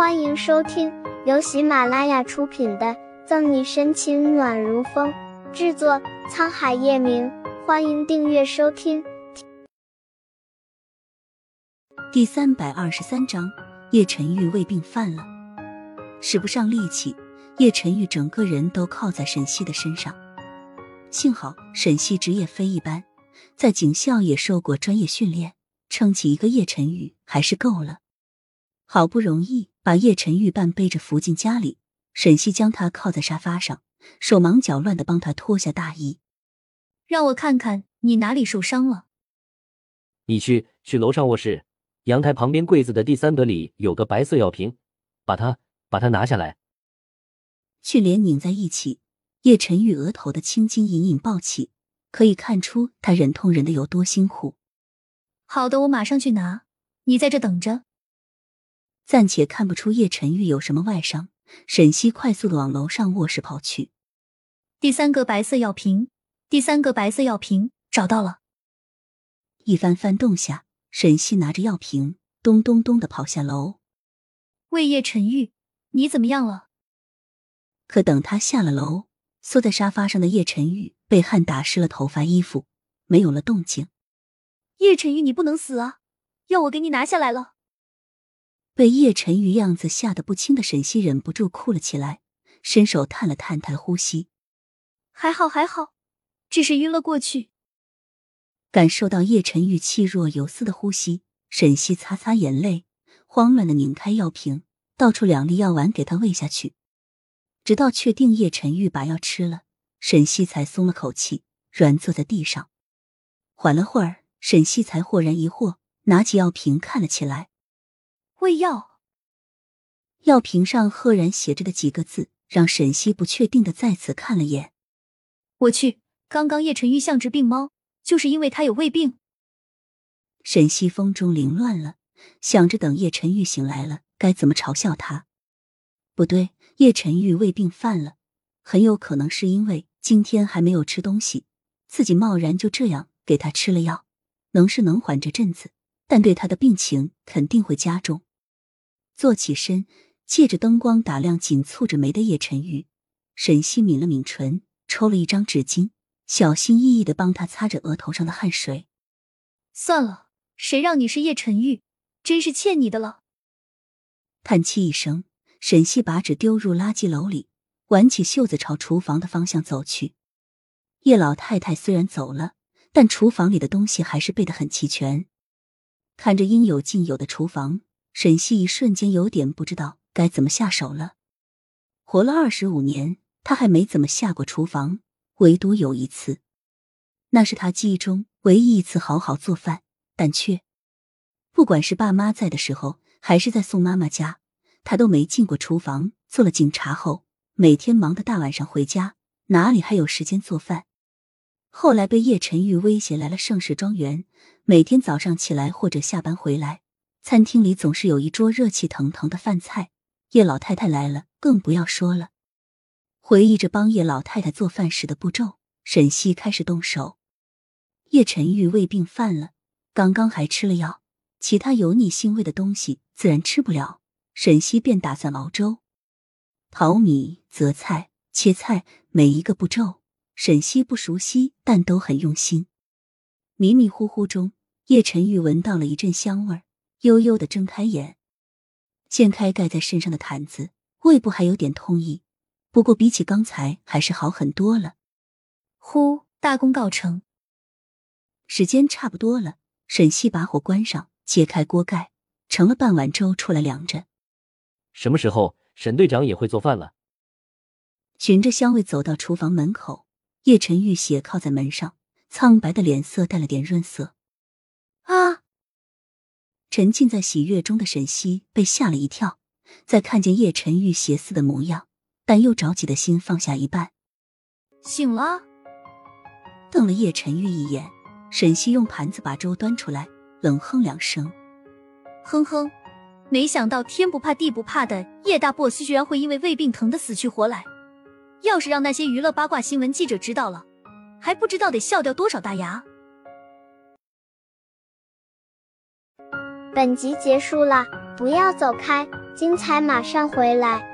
欢迎收听由喜马拉雅出品的《赠你深情暖如风》，制作沧海夜明。欢迎订阅收听。第三百二十三章，叶晨玉胃病犯了，使不上力气，叶晨玉整个人都靠在沈西的身上。幸好沈西职业非一般，在警校也受过专业训练，撑起一个叶晨玉还是够了。好不容易把叶晨玉半背着扶进家里，沈西将他靠在沙发上，手忙脚乱的帮他脱下大衣。让我看看你哪里受伤了。你去去楼上卧室，阳台旁边柜子的第三格里有个白色药瓶，把它把它拿下来。去脸拧在一起，叶晨玉额头的青筋隐隐暴起，可以看出他忍痛忍的有多辛苦。好的，我马上去拿，你在这等着。暂且看不出叶晨玉有什么外伤，沈西快速的往楼上卧室跑去。第三个白色药瓶，第三个白色药瓶找到了。一番翻动下，沈西拿着药瓶，咚咚咚的跑下楼。喂，叶晨玉，你怎么样了？可等他下了楼，缩在沙发上的叶晨玉被汗打湿了头发、衣服，没有了动静。叶晨玉，你不能死啊！要我给你拿下来了。被叶晨玉样子吓得不轻的沈西忍不住哭了起来，伸手探了探他的呼吸，还好还好，只是晕了过去。感受到叶晨玉气若游丝的呼吸，沈西擦擦眼泪，慌乱的拧开药瓶，倒出两粒药丸给他喂下去。直到确定叶晨玉把药吃了，沈西才松了口气，软坐在地上。缓了会儿，沈西才豁然疑惑，拿起药瓶看了起来。喂药，药瓶上赫然写着的几个字，让沈西不确定的再次看了眼。我去，刚刚叶晨玉像只病猫，就是因为他有胃病。沈西风中凌乱了，想着等叶晨玉醒来了，该怎么嘲笑他。不对，叶晨玉胃病犯了，很有可能是因为今天还没有吃东西，自己贸然就这样给他吃了药，能是能缓这阵子，但对他的病情肯定会加重。坐起身，借着灯光打量紧蹙着眉的叶晨玉，沈西抿了抿唇，抽了一张纸巾，小心翼翼的帮他擦着额头上的汗水。算了，谁让你是叶晨玉，真是欠你的了。叹气一声，沈西把纸丢入垃圾篓里，挽起袖子朝厨房的方向走去。叶老太太虽然走了，但厨房里的东西还是备得很齐全。看着应有尽有的厨房。沈西一瞬间有点不知道该怎么下手了。活了二十五年，他还没怎么下过厨房，唯独有一次，那是他记忆中唯一一次好好做饭，但却不管是爸妈在的时候，还是在宋妈妈家，他都没进过厨房。做了警察后，每天忙的大晚上回家，哪里还有时间做饭？后来被叶晨玉威胁来了盛世庄园，每天早上起来或者下班回来。餐厅里总是有一桌热气腾腾的饭菜，叶老太太来了更不要说了。回忆着帮叶老太太做饭时的步骤，沈西开始动手。叶晨玉胃病犯了，刚刚还吃了药，其他油腻腥味的东西自然吃不了。沈西便打算熬粥，淘米、择菜、切菜，每一个步骤沈西不熟悉，但都很用心。迷迷糊糊中，叶晨玉闻到了一阵香味儿。悠悠的睁开眼，掀开盖在身上的毯子，胃部还有点痛意，不过比起刚才还是好很多了。呼，大功告成！时间差不多了，沈西把火关上，揭开锅盖，盛了半碗粥出来凉着。什么时候沈队长也会做饭了？循着香味走到厨房门口，叶晨玉斜靠在门上，苍白的脸色带了点润色。沉浸在喜悦中的沈西被吓了一跳，在看见叶晨玉邪肆的模样，但又着急的心放下一半。醒了，瞪了叶晨玉一眼，沈西用盘子把粥端出来，冷哼两声：“哼哼，没想到天不怕地不怕的叶大 boss 居然会因为胃病疼得死去活来。要是让那些娱乐八卦新闻记者知道了，还不知道得笑掉多少大牙。”本集结束了，不要走开，精彩马上回来。